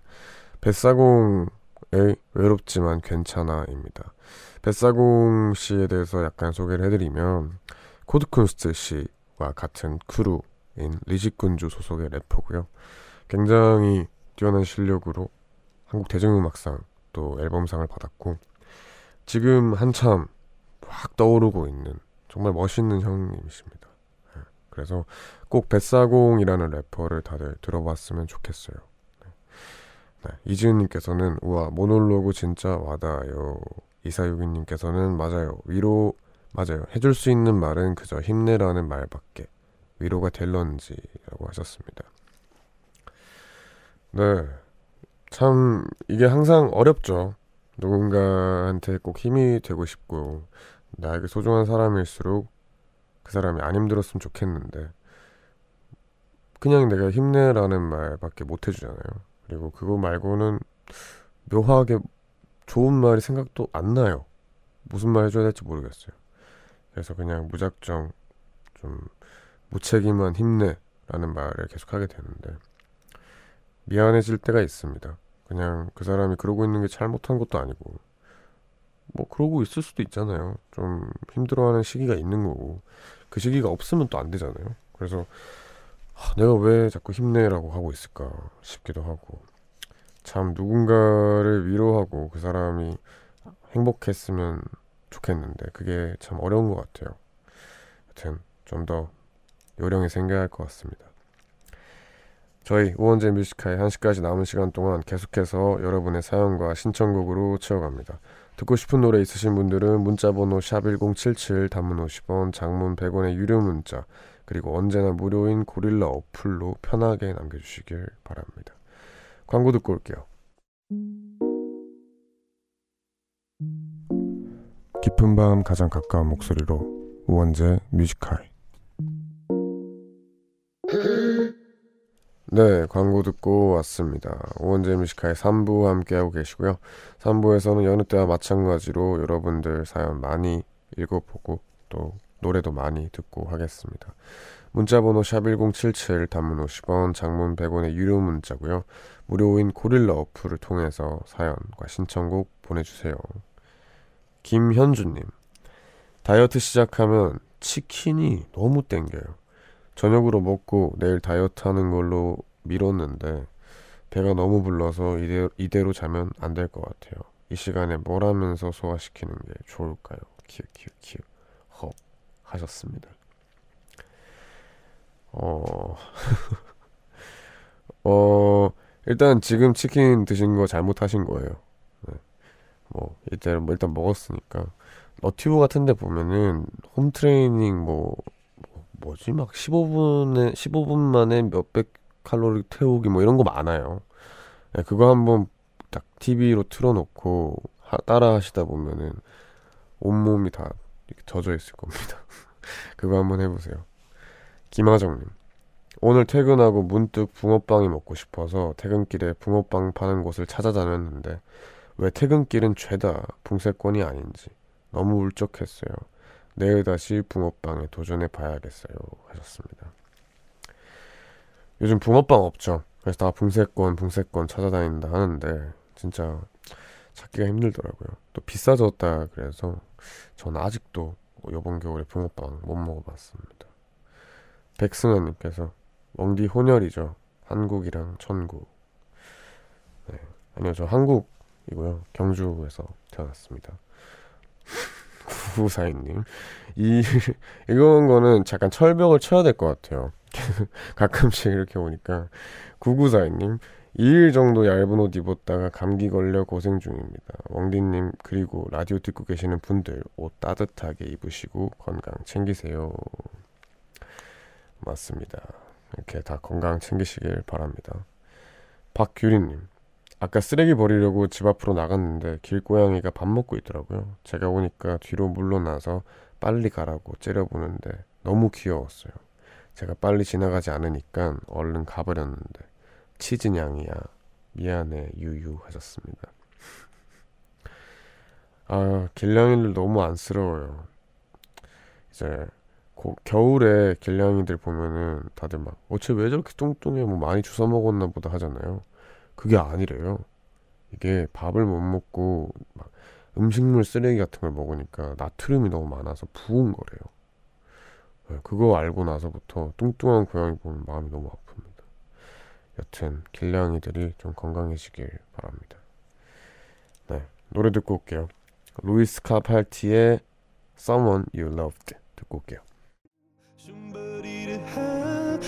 뱃사공의 외롭지만 괜찮아입니다. 뱃사공 씨에 대해서 약간 소개를 해드리면 코드쿤스트 씨와 같은 크루인 리짓군즈 소속의 래퍼고요. 굉장히 뛰어난 실력으로 한국 대중음악상 또 앨범상을 받았고 지금 한참 확 떠오르고 있는 정말 멋있는 형님이십니다. 네, 그래서 꼭 뱃사공이라는 래퍼를 다들 들어봤으면 좋겠어요. 네. 네, 이지은님께서는 우와 모놀로그 진짜 와닿아요. 이사유기님께서는 맞아요. 위로 맞아요. 해줄 수 있는 말은 그저 힘내라는 말밖에 위로가 될런지라고 하셨습니다. 네. 참, 이게 항상 어렵죠. 누군가한테 꼭 힘이 되고 싶고, 나에게 소중한 사람일수록 그 사람이 안 힘들었으면 좋겠는데, 그냥 내가 힘내라는 말밖에 못 해주잖아요. 그리고 그거 말고는 묘하게 좋은 말이 생각도 안 나요. 무슨 말 해줘야 될지 모르겠어요. 그래서 그냥 무작정 좀 무책임한 힘내라는 말을 계속 하게 되는데, 미안해질 때가 있습니다. 그냥 그 사람이 그러고 있는 게 잘못한 것도 아니고 뭐 그러고 있을 수도 있잖아요. 좀 힘들어하는 시기가 있는 거고 그 시기가 없으면 또 안 되잖아요. 그래서 하, 내가 왜 자꾸 힘내라고 하고 있을까 싶기도 하고 참 누군가를 위로하고 그 사람이 행복했으면 좋겠는데 그게 참 어려운 것 같아요. 여튼 좀 더 요령이 생겨야 할 것 같습니다. 저희 우원재 Music High 1시까지 남은 시간 동안 계속해서 여러분의 사연과 신청곡으로 채워갑니다. 듣고 싶은 노래 있으신 분들은 문자번호 샵1077 단문 50원 장문 100원의 유료 문자 그리고 언제나 무료인 고릴라 어플로 편하게 남겨주시길 바랍니다. 광고 듣고 올게요. 깊은 밤 가장 가까운 목소리로 우원재 Music High 네, 광고 듣고 왔습니다. 우원재 Music High 3부 함께하고 계시고요. 3부에서는 여느 때와 마찬가지로 여러분들 사연 많이 읽어보고 또 노래도 많이 듣고 하겠습니다. 문자번호 샵1077 단문 50원, 장문 100원의 유료 문자고요. 무료인 고릴라 어플을 통해서 사연과 신청곡 보내주세요. 김현주님, 다이어트 시작하면 치킨이 너무 땡겨요. 저녁으로 먹고 내일 다이어트 하는 걸로 미뤘는데 배가 너무 불러서 이대로, 이대로 자면 안 될 것 같아요. 이 시간에 뭘 하면서 소화시키는 게 좋을까요? 키우 키우 키우 허 하셨습니다. 어, 어, 일단 지금 치킨 드신 거 잘못하신 거예요. 네. 뭐, 일단, 뭐 일단 먹었으니까. 너튜브 같은 데 보면은 홈 트레이닝 뭐 뭐지 막 15분에 15분 만에 몇백 칼로리 태우기 뭐 이런 거 많아요. 네, 그거 한번 딱 TV로 틀어놓고 하, 따라 하시다 보면은 온몸이 다 이렇게 젖어 있을 겁니다. 그거 한번 해보세요. 김하정님. 오늘 퇴근하고 문득 붕어빵이 먹고 싶어서 퇴근길에 붕어빵 파는 곳을 찾아다녔는데 왜 퇴근길은 죄다 붕세권이 아닌지 너무 울적했어요. 내일 다시 붕어빵에 도전해 봐야겠어요. 하셨습니다. 요즘 붕어빵 없죠. 그래서 다 붕세권, 붕세권 찾아다닌다 하는데 진짜 찾기가 힘들더라고요. 또 비싸졌다 그래서 저는 아직도 이번 겨울에 붕어빵 못 먹어봤습니다. 백승환님께서 웡디 혼혈이죠. 한국이랑 천국. 네. 아니요, 저 한국이고요. 경주에서 태어났습니다. 9942님. 이, 이런 거는 잠깐 철벽을 쳐야 될 것 같아요. 가끔씩 이렇게 오니까. 9942님. 2일 정도 얇은 옷 입었다가 감기 걸려 고생 중입니다. 왕디님, 그리고 라디오 듣고 계시는 분들, 옷 따뜻하게 입으시고 건강 챙기세요. 맞습니다. 이렇게 다 건강 챙기시길 바랍니다. 박규리님, 아까 쓰레기 버리려고 집 앞으로 나갔는데 길고양이가 밥 먹고 있더라고요. 제가 오니까 뒤로 물러나서 빨리 가라고 째려보는데 너무 귀여웠어요. 제가 빨리 지나가지 않으니까 얼른 가버렸는데 치즈냥이야 미안해 유유 하셨습니다. 아 길냥이들 너무 안쓰러워요. 이제 고, 겨울에 길냥이들 보면은 다들 막 어째 왜 저렇게 뚱뚱해 뭐 많이 주워 먹었나 보다 하잖아요. 그게 아니래요. 이게 밥을 못 먹고 막 음식물 쓰레기 같은 걸 먹으니까 나트륨이 너무 많아서 부은 거래요. 네, 그거 알고 나서부터 뚱뚱한 고양이 보면 마음이 너무 아픕니다. 여튼 길냥이들이 좀 건강해지길 바랍니다. 네, 노래 듣고 올게요. 루이스 카팔티의 Someone You Loved 듣고 올게요.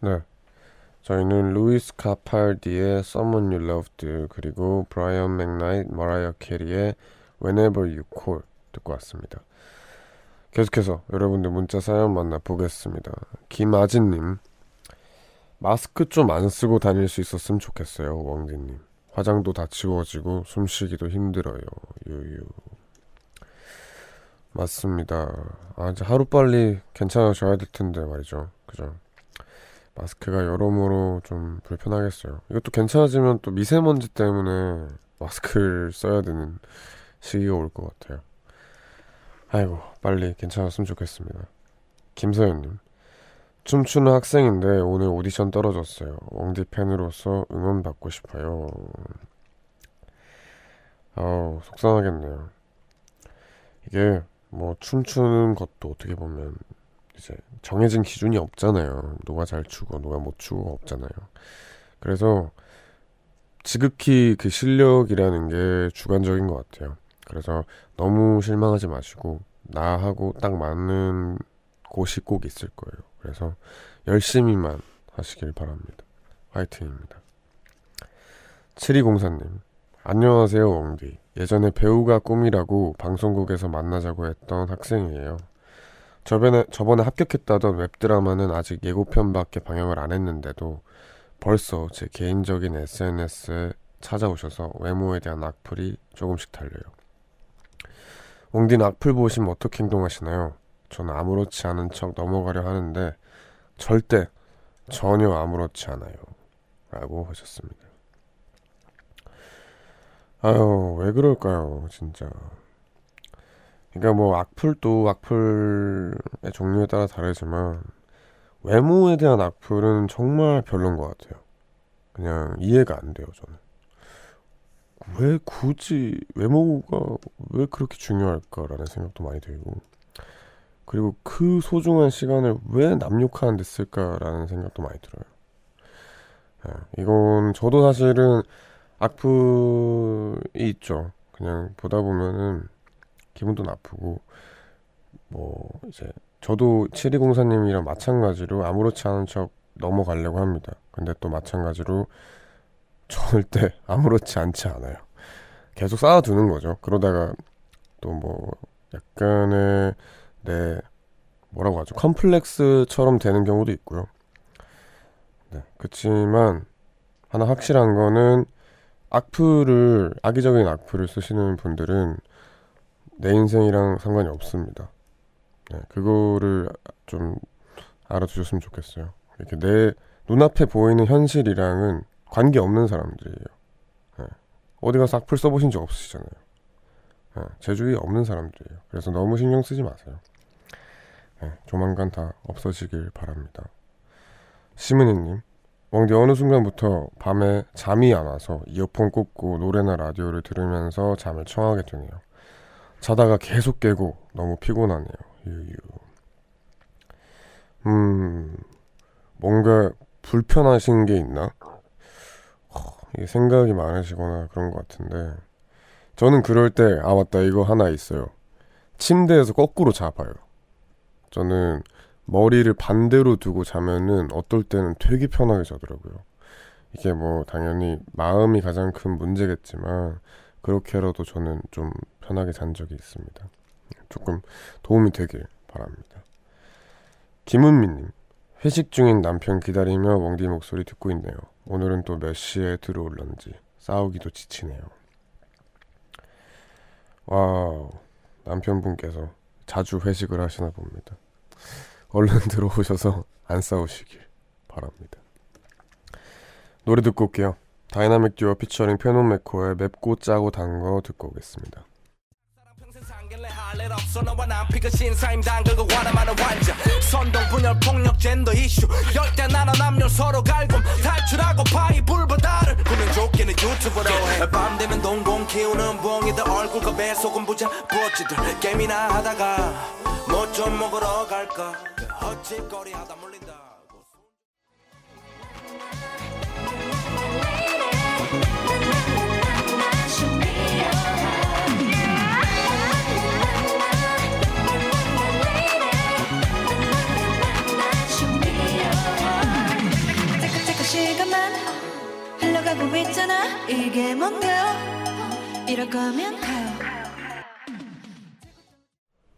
네. 저희는 루이스 카팔디의 Someone You Loved 그리고 브라이언 맥나이트, 머라이어 캐리의 Whenever You Call 듣고 왔습니다. 계속해서 여러분들 문자 사연 만나보겠습니다. 김아진님 마스크 좀 안 쓰고 다닐 수 있었으면 좋겠어요. 웡디님 화장도 다 지워지고 숨쉬기도 힘들어요. 유유 맞습니다. 아 이제 하루빨리 괜찮아져야 될 텐데 말이죠. 그죠? 마스크가 여러모로 좀 불편하겠어요. 이것도 괜찮아지면 또 미세먼지 때문에 마스크를 써야 되는 시기가 올 것 같아요. 아이고, 빨리 괜찮았으면 좋겠습니다. 김서연님. 춤추는 학생인데 오늘 오디션 떨어졌어요. 엉디 팬으로서 응원 받고 싶어요. 아우, 속상하겠네요. 이게 뭐 춤추는 것도 어떻게 보면 이제 정해진 기준이 없잖아요. 누가 잘 추고 누가 못 추고 없잖아요. 그래서 지극히 그 실력이라는 게 주관적인 것 같아요. 그래서 너무 실망하지 마시고 나하고 딱 맞는 곳이 꼭 있을 거예요. 그래서 열심히만 하시길 바랍니다. 화이팅입니다. 7204님 안녕하세요 엉디 예전에 배우가 꿈이라고 방송국에서 만나자고 했던 학생이에요. 저번에, 저번에 합격했다던 웹드라마는 아직 예고편밖에 방영을 안 했는데도 벌써 제 개인적인 SNS에 찾아오셔서 외모에 대한 악플이 조금씩 달려요. 옹딘 악플 보시면 어떻게 행동하시나요? 저는 아무렇지 않은 척 넘어가려 하는데 절대 전혀 아무렇지 않아요. 라고 하셨습니다. 아유, 왜 그럴까요, 진짜. 그러니까 뭐 악플도 악플의 종류에 따라 다르지만 외모에 대한 악플은 정말 별론 것 같아요. 그냥 이해가 안 돼요, 저는. 왜 굳이 외모가 왜 그렇게 중요할까라는 생각도 많이 들고 그리고 그 소중한 시간을 왜 남욕하는 데 쓸까라는 생각도 많이 들어요. 네, 이건 저도 사실은 악플이 있죠. 그냥 보다 보면은 기분도 나쁘고 뭐 이제 저도 7204님이랑 마찬가지로 아무렇지 않은 척 넘어가려고 합니다. 근데 또 마찬가지로 절대 아무렇지 않지 않아요. 계속 쌓아두는 거죠. 그러다가 또 뭐 약간의 내 뭐라고 하죠? 컴플렉스처럼 되는 경우도 있고요. 네, 그렇지만 하나 확실한 거는 악플을 악의적인 악플을 쓰시는 분들은 내 인생이랑 상관이 없습니다. 네, 그거를 좀 알아두셨으면 좋겠어요. 이렇게 내 눈앞에 보이는 현실이랑은 관계 없는 사람들이에요. 네, 어디 가서 악플 써보신 적 없으시잖아요. 네, 제 주위에 없는 사람들이에요. 그래서 너무 신경 쓰지 마세요. 네, 조만간 다 없어지길 바랍니다. 시문희님, 웡디 어느 순간부터 밤에 잠이 안 와서 이어폰 꽂고 노래나 라디오를 들으면서 잠을 청하게 되네요. 자다가 계속 깨고 너무 피곤하네요. 유유. 음, 뭔가 불편하신 게 있나? 허, 이게 생각이 많으시거나 그런 것 같은데 저는 그럴 때 아 맞다 이거 하나 있어요. 침대에서 거꾸로 자봐요. 저는 머리를 반대로 두고 자면은 어떨 때는 되게 편하게 자더라고요. 이게 뭐 당연히 마음이 가장 큰 문제겠지만 그렇게라도 저는 좀 편하게 잔 적이 있습니다. 조금 도움이 되길 바랍니다. 김은미님, 회식 중인 남편 기다리며 웡디 목소리 듣고 있네요. 오늘은 또 몇 시에 들어올런지 싸우기도 지치네요. wow, 남편분께서 자주 회식을 하시나 봅니다. 얼른 들어오셔서 안 싸우시길 바랍니다. 노래 듣고 올게요. 다이나믹 듀오 피처링 페노메코의 맵고 짜고 단 거 듣고 오겠습니다. 할일 없어 너와 난 피가 신사임 당글고 와라마는 완자. 선동 분열 폭력 젠더 이슈. 열대 나눠 남녀 서로 갈굼. 탈출하고 파이 불바다를 보면 좋기는 유튜브로 해밤 되면 동공 키우는 붕이들 얼굴과 배속은 부자 부어치들. 게임이나 하다가 뭐 좀 먹으러 갈까? 헛짓거리 하다 물린다 가고 있잖아 이게 뭔데요 이럴 거면 가요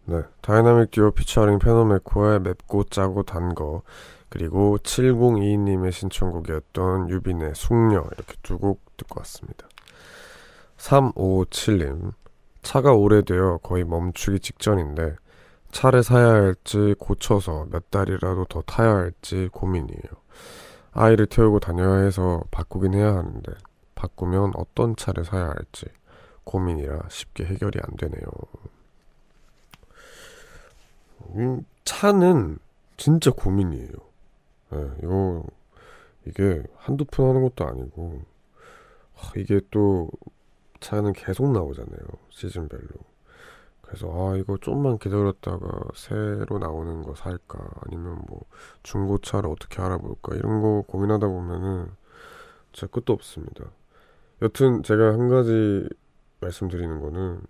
네, 다이나믹 듀오 피처링 페노메코의 맵고 짜고 단 거 그리고 7022님의 신청곡이었던 유빈의 숙녀 이렇게 두 곡 듣고 왔습니다. 3557님 차가 오래되어 거의 멈추기 직전인데 차를 사야 할지 고쳐서 몇 달이라도 더 타야 할지 고민이에요. 아이를 태우고 다녀야 해서 바꾸긴 해야 하는데 바꾸면 어떤 차를 사야 할지 고민이라 쉽게 해결이 안 되네요. 음, 차는 진짜 고민이에요. 예, 이거 이게 한두 푼 하는 것도 아니고 하, 이게 또 차는 계속 나오잖아요. 시즌별로. 그래서 아 이거 좀만 기다렸다가 새로 나오는 거 살까 아니면 뭐 중고차를 어떻게 알아볼까 이런 거 고민하다 보면은 진짜 끝도 없습니다. 여튼 제가 한 가지 말씀드리는 거는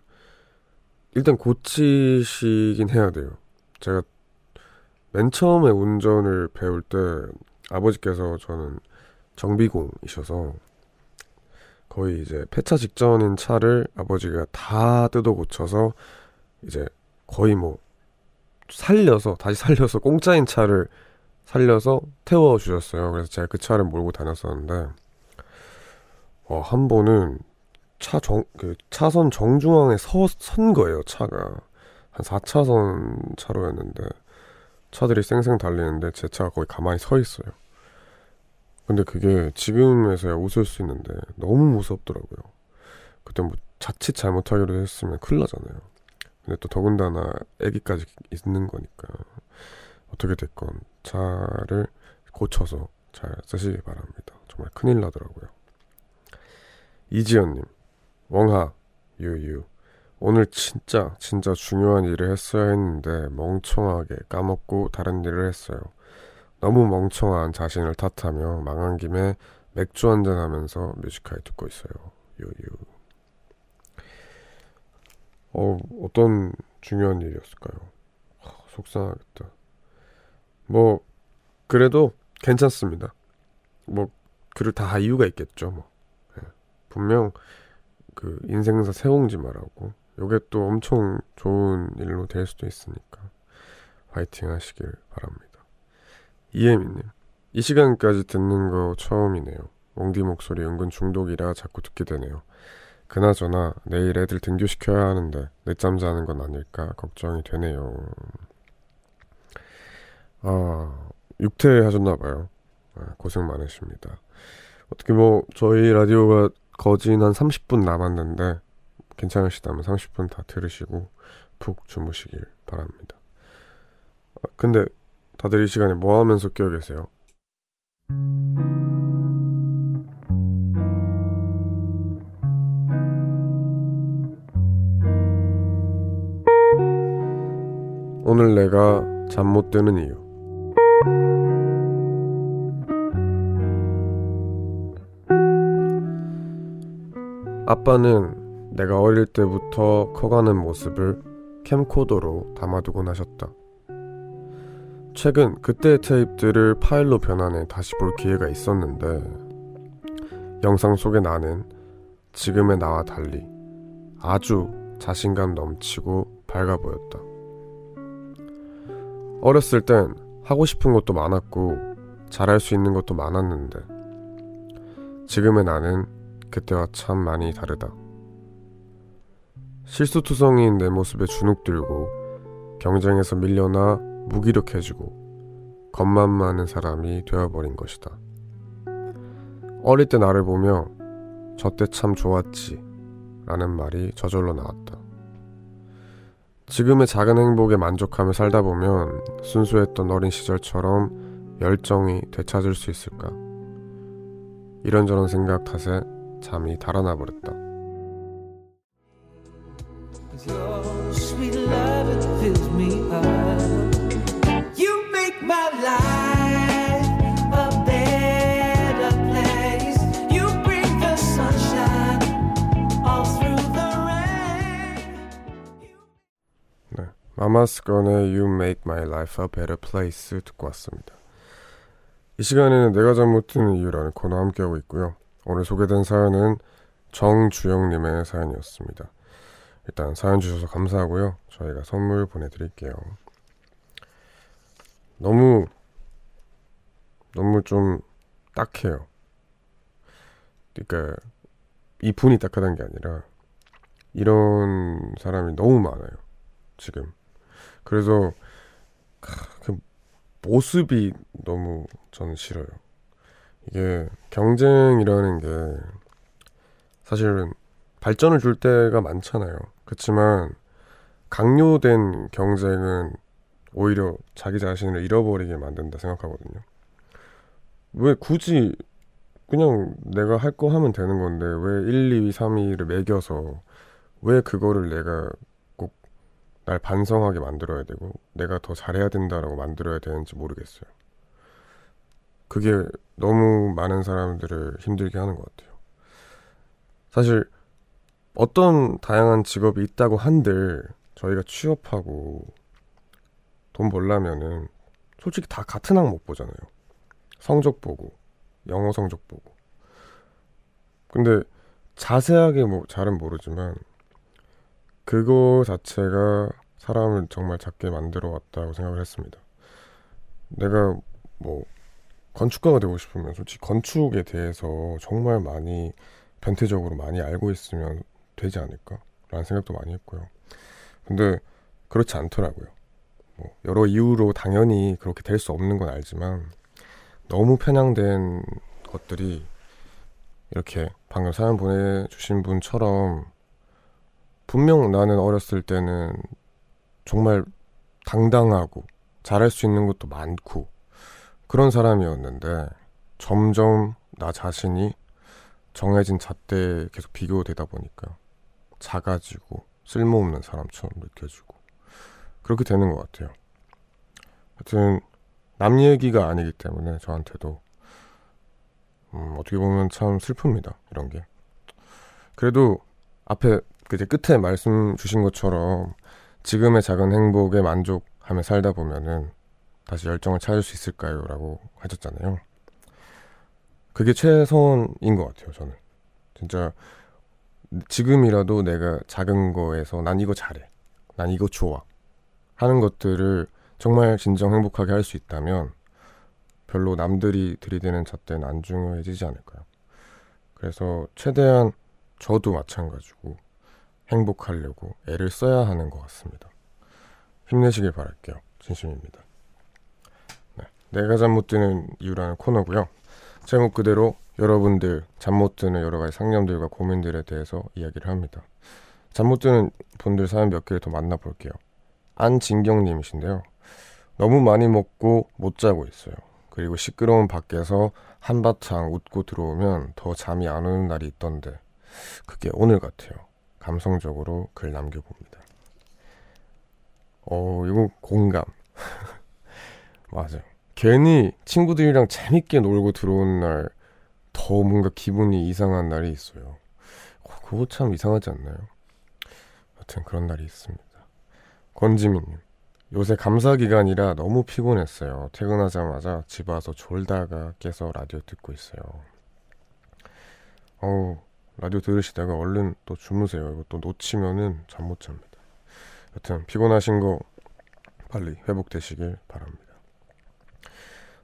일단 고치시긴 해야 돼요. 제가 맨 처음에 운전을 배울 때 아버지께서 저는 정비공이셔서 거의 이제 폐차 직전인 차를 아버지가 다 뜯어 고쳐서 이제 거의 뭐 살려서 다시 살려서 공짜인 차를 살려서 태워 주셨어요. 그래서 제가 그 차를 몰고 다녔었는데 어, 한 번은 차 정 그 차선 정중앙에 서, 선 거예요, 차가. 한 4차선 차로였는데 차들이 쌩쌩 달리는데 제 차가 거의 가만히 서 있어요. 근데 그게 지금에서야 웃을 수 있는데 너무 무섭더라고요. 그때 뭐 자칫 잘못하기로 했으면 큰일 나잖아요. 근데 또 더군다나 아기까지 있는 거니까 어떻게 됐건 차를 고쳐서 잘 쓰시기 바랍니다. 정말 큰일 나더라고요. 이지연님, 웡하, 유유. 오늘 진짜 진짜 중요한 일을 했어야 했는데 멍청하게 까먹고 다른 일을 했어요. 너무 멍청한 자신을 탓하며 망한 김에 맥주 한잔 하면서 뮤지컬 듣고 있어요. 유유. 어, 어떤 중요한 일이었을까요? 하, 속상하겠다. 뭐, 그래도 괜찮습니다. 뭐, 그를 다 이유가 있겠죠, 뭐. 예. 분명, 그, 인생사 세옹지 말하고, 요게 또 엄청 좋은 일로 될 수도 있으니까, 화이팅 하시길 바랍니다. 이혜민님, 이 시간까지 듣는 거 처음이네요. 옹디 목소리 은근 중독이라 자꾸 듣게 되네요. 그나저나 내일 애들 등교시켜야 하는데 늦잠 자는 건 아닐까 걱정이 되네요. 아, 육퇴 하셨나봐요. 아, 고생 많으십니다. 어떻게 뭐 저희 라디오가 거진 한 30분 남았는데 괜찮으시다면 30분 다 들으시고 푹 주무시길 바랍니다. 아, 근데 다들 이 시간에 뭐 하면서 깨어 계세요? 오늘 내가 잠 못 드는 이유. 아빠는 내가 어릴 때부터 커가는 모습을 캠코더로 담아두곤 하셨다. 최근 그때의 테이프들을 파일로 변환해 다시 볼 기회가 있었는데 영상 속의 나는 지금의 나와 달리 아주 자신감 넘치고 밝아 보였다. 어렸을 땐 하고 싶은 것도 많았고 잘할 수 있는 것도 많았는데 지금의 나는 그때와 참 많이 다르다. 실수투성이인 내 모습에 주눅 들고 경쟁에서 밀려나 무기력해지고 겁만 많은 사람이 되어버린 것이다. 어릴 때 나를 보며 저 때 참 좋았지 라는 말이 저절로 나왔다. 지금의 작은 행복에 만족하며 살다 보면 순수했던 어린 시절처럼 열정이 되찾을 수 있을까? 이런저런 생각 탓에 잠이 달아나 버렸다. 마마스 건의 You Make My Life a Better Place 듣고 왔습니다. 이 시간에는 내가 잠못 드는 이유라는 코너 함께하고 있고요. 오늘 소개된 사연은 정주영님의 사연이었습니다. 일단 사연 주셔서 감사하고요. 저희가 선물 보내드릴게요. 너무 너무 좀 딱해요. 그러니까 이 분이 딱하다는 게 아니라 이런 사람이 너무 많아요. 지금. 그래서 그 모습이 너무 저는 싫어요. 이게 경쟁이라는 게 사실은 발전을 줄 때가 많잖아요. 그렇지만 강요된 경쟁은 오히려 자기 자신을 잃어버리게 만든다 생각하거든요. 왜 굳이 그냥 내가 할 거 하면 되는 건데 왜 1, 2, 3, 2를 매겨서 왜 그거를 내가 꼭 날 반성하게 만들어야 되고 내가 더 잘해야 된다라고 만들어야 되는지 모르겠어요. 그게 너무 많은 사람들을 힘들게 하는 것 같아요. 사실 어떤 다양한 직업이 있다고 한들 저희가 취업하고 돈 벌려면은 솔직히 다 같은 항목 보잖아요. 성적 보고 영어 성적 보고. 근데 자세하게 뭐 잘은 모르지만 그거 자체가 사람을 정말 작게 만들어 왔다고 생각을 했습니다. 내가 뭐 건축가가 되고 싶으면 솔직히 건축에 대해서 정말 많이 변태적으로 많이 알고 있으면 되지 않을까? 라는 생각도 많이 했고요. 근데 그렇지 않더라고요. 뭐 여러 이유로 당연히 그렇게 될 수 없는 건 알지만 너무 편향된 것들이 이렇게 방금 사연 보내주신 분처럼 분명 나는 어렸을 때는 정말 당당하고 잘할 수 있는 것도 많고 그런 사람이었는데 점점 나 자신이 정해진 잣대에 계속 비교되다 보니까 작아지고 쓸모없는 사람처럼 느껴지고 그렇게 되는 것 같아요. 하여튼 남 얘기가 아니기 때문에 저한테도 음, 어떻게 보면 참 슬픕니다. 이런 게. 그래도 앞에 이제 끝에 말씀 주신 것처럼 지금의 작은 행복에 만족하며 살다 보면은 다시 열정을 찾을 수 있을까요? 라고 하셨잖아요. 그게 최선인 것 같아요, 저는. 진짜 지금이라도 내가 작은 거에서 난 이거 잘해. 난 이거 좋아. 하는 것들을 정말 진정 행복하게 할 수 있다면 별로 남들이 들이대는 잣대는 안 중요해지지 않을까요? 그래서 최대한 저도 마찬가지고 행복하려고 애를 써야 하는 것 같습니다. 힘내시길 바랄게요. 진심입니다. 네, 내가 잠 못 드는 이유라는 코너고요. 제목 그대로 여러분들 잠 못 드는 여러 가지 상념들과 고민들에 대해서 이야기를 합니다. 잠 못 드는 분들 사연 몇 개를 더 만나볼게요. 안진경님이신데요. 너무 많이 먹고 못 자고 있어요. 그리고 시끄러운 밖에서 한바탕 웃고 들어오면 더 잠이 안 오는 날이 있던데 그게 오늘 같아요. 감성적으로 글 남겨봅니다. 어, 이거 공감. 맞아요. 괜히 친구들이랑 재밌게 놀고 들어온 날 더 뭔가 기분이 이상한 날이 있어요. 어, 그거 참 이상하지 않나요? 여튼 그런 날이 있습니다. 권지민님. 요새 감사 기간이라 너무 피곤했어요. 퇴근하자마자 집 와서 졸다가 깨서 라디오 듣고 있어요. 어우, 라디오 들으시다가 얼른 또 주무세요. 이거 또 놓치면은 잠 못 잡니다. 여튼 피곤하신 거 빨리 회복되시길 바랍니다.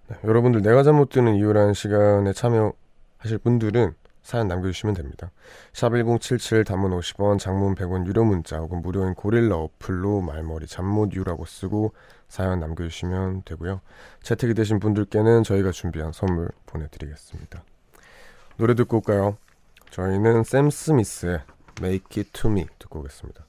네, 여러분들 내가 잠 못 드는 이유라는 시간에 참여하실 분들은 사연 남겨주시면 됩니다. 샵 1077 단문 50원, 장문 100원 유료 문자 혹은 무료인 고릴라 어플로 말머리 잠못 유라고 쓰고 사연 남겨주시면 되고요. 채택이 되신 분들께는 저희가 준비한 선물 보내드리겠습니다. 노래 듣고 올까요? 저희는 샘 스미스의 Make It To Me 듣고 오겠습니다.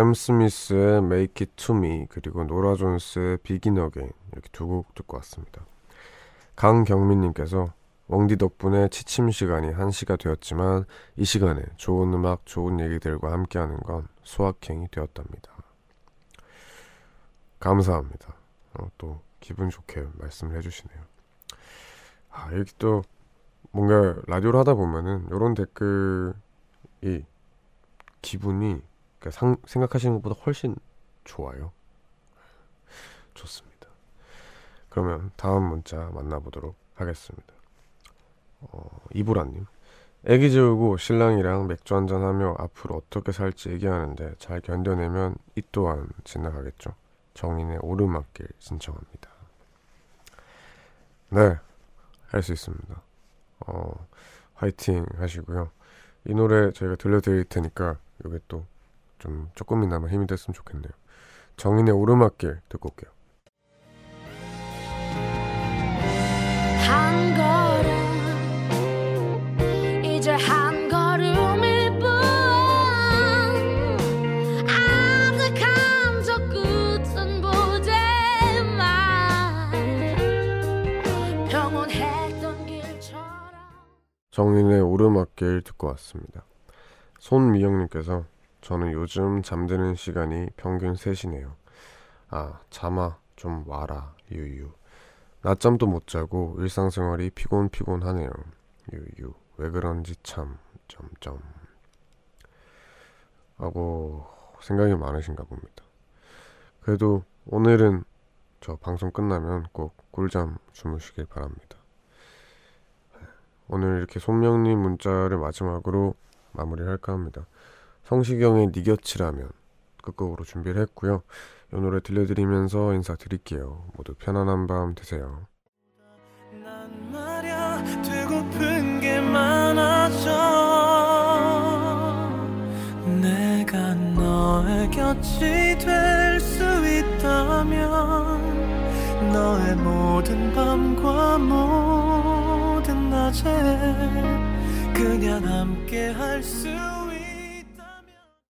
샘 스미스의 Make It To Me 그리고 노라 존스의 Begin Again 이렇게 두 곡 듣고 왔습니다. 강경민님께서 웡디 덕분에 취침 시간이 1시가 되었지만 이 시간에 좋은 음악, 좋은 얘기들과 함께하는 건 소확행이 되었답니다. 감사합니다. 어, 또 기분 좋게 말씀을 해주시네요. 아, 이렇게 또 뭔가 라디오를 하다 보면은 이런 댓글이 기분이 그러니까 상, 생각하시는 것보다 훨씬 좋아요. 좋습니다. 그러면 다음 문자 만나보도록 하겠습니다. 어, 이보라님. 애기 재우고 신랑이랑 맥주 한잔 하며 앞으로 어떻게 살지 얘기하는데 잘 견뎌내면 이 또한 지나가겠죠. 정인의 오르막길 신청합니다. 네, 할 수 있습니다. 어, 화이팅 하시고요. 이 노래 저희가 들려드릴 테니까 이게 또 좀 조금이나마 힘이 됐으면 좋겠네요. 정인의 오르막길 듣고 올게요. 한 걸음 이제 한 걸음일 뿐 아득한 저 끝은 보제만 평온했던 길처럼 정인의 오르막길 듣고 왔습니다. 손미영님께서 저는 요즘 잠드는 시간이 평균 3시네요. 아, 잠아, 좀 와라, 유유. 낮잠도 못 자고 일상생활이 피곤피곤하네요. 유유. 왜 그런지 참, 점점. 하고 생각이 많으신가 봅니다. 그래도 오늘은 저 방송 끝나면 꼭 꿀잠 주무시길 바랍니다. 오늘 이렇게 손명님 문자를 마지막으로 마무리를 할까 합니다. 성시경의 니 곁이라면 끝곡으로 준비를 했고요. 이 노래 들려드리면서 인사드릴게요. 모두 편안한 밤 되세요. 내가 너의 곁이 될 수 있다면 너의 모든 밤과 모든 낮에 그냥 함께 할 수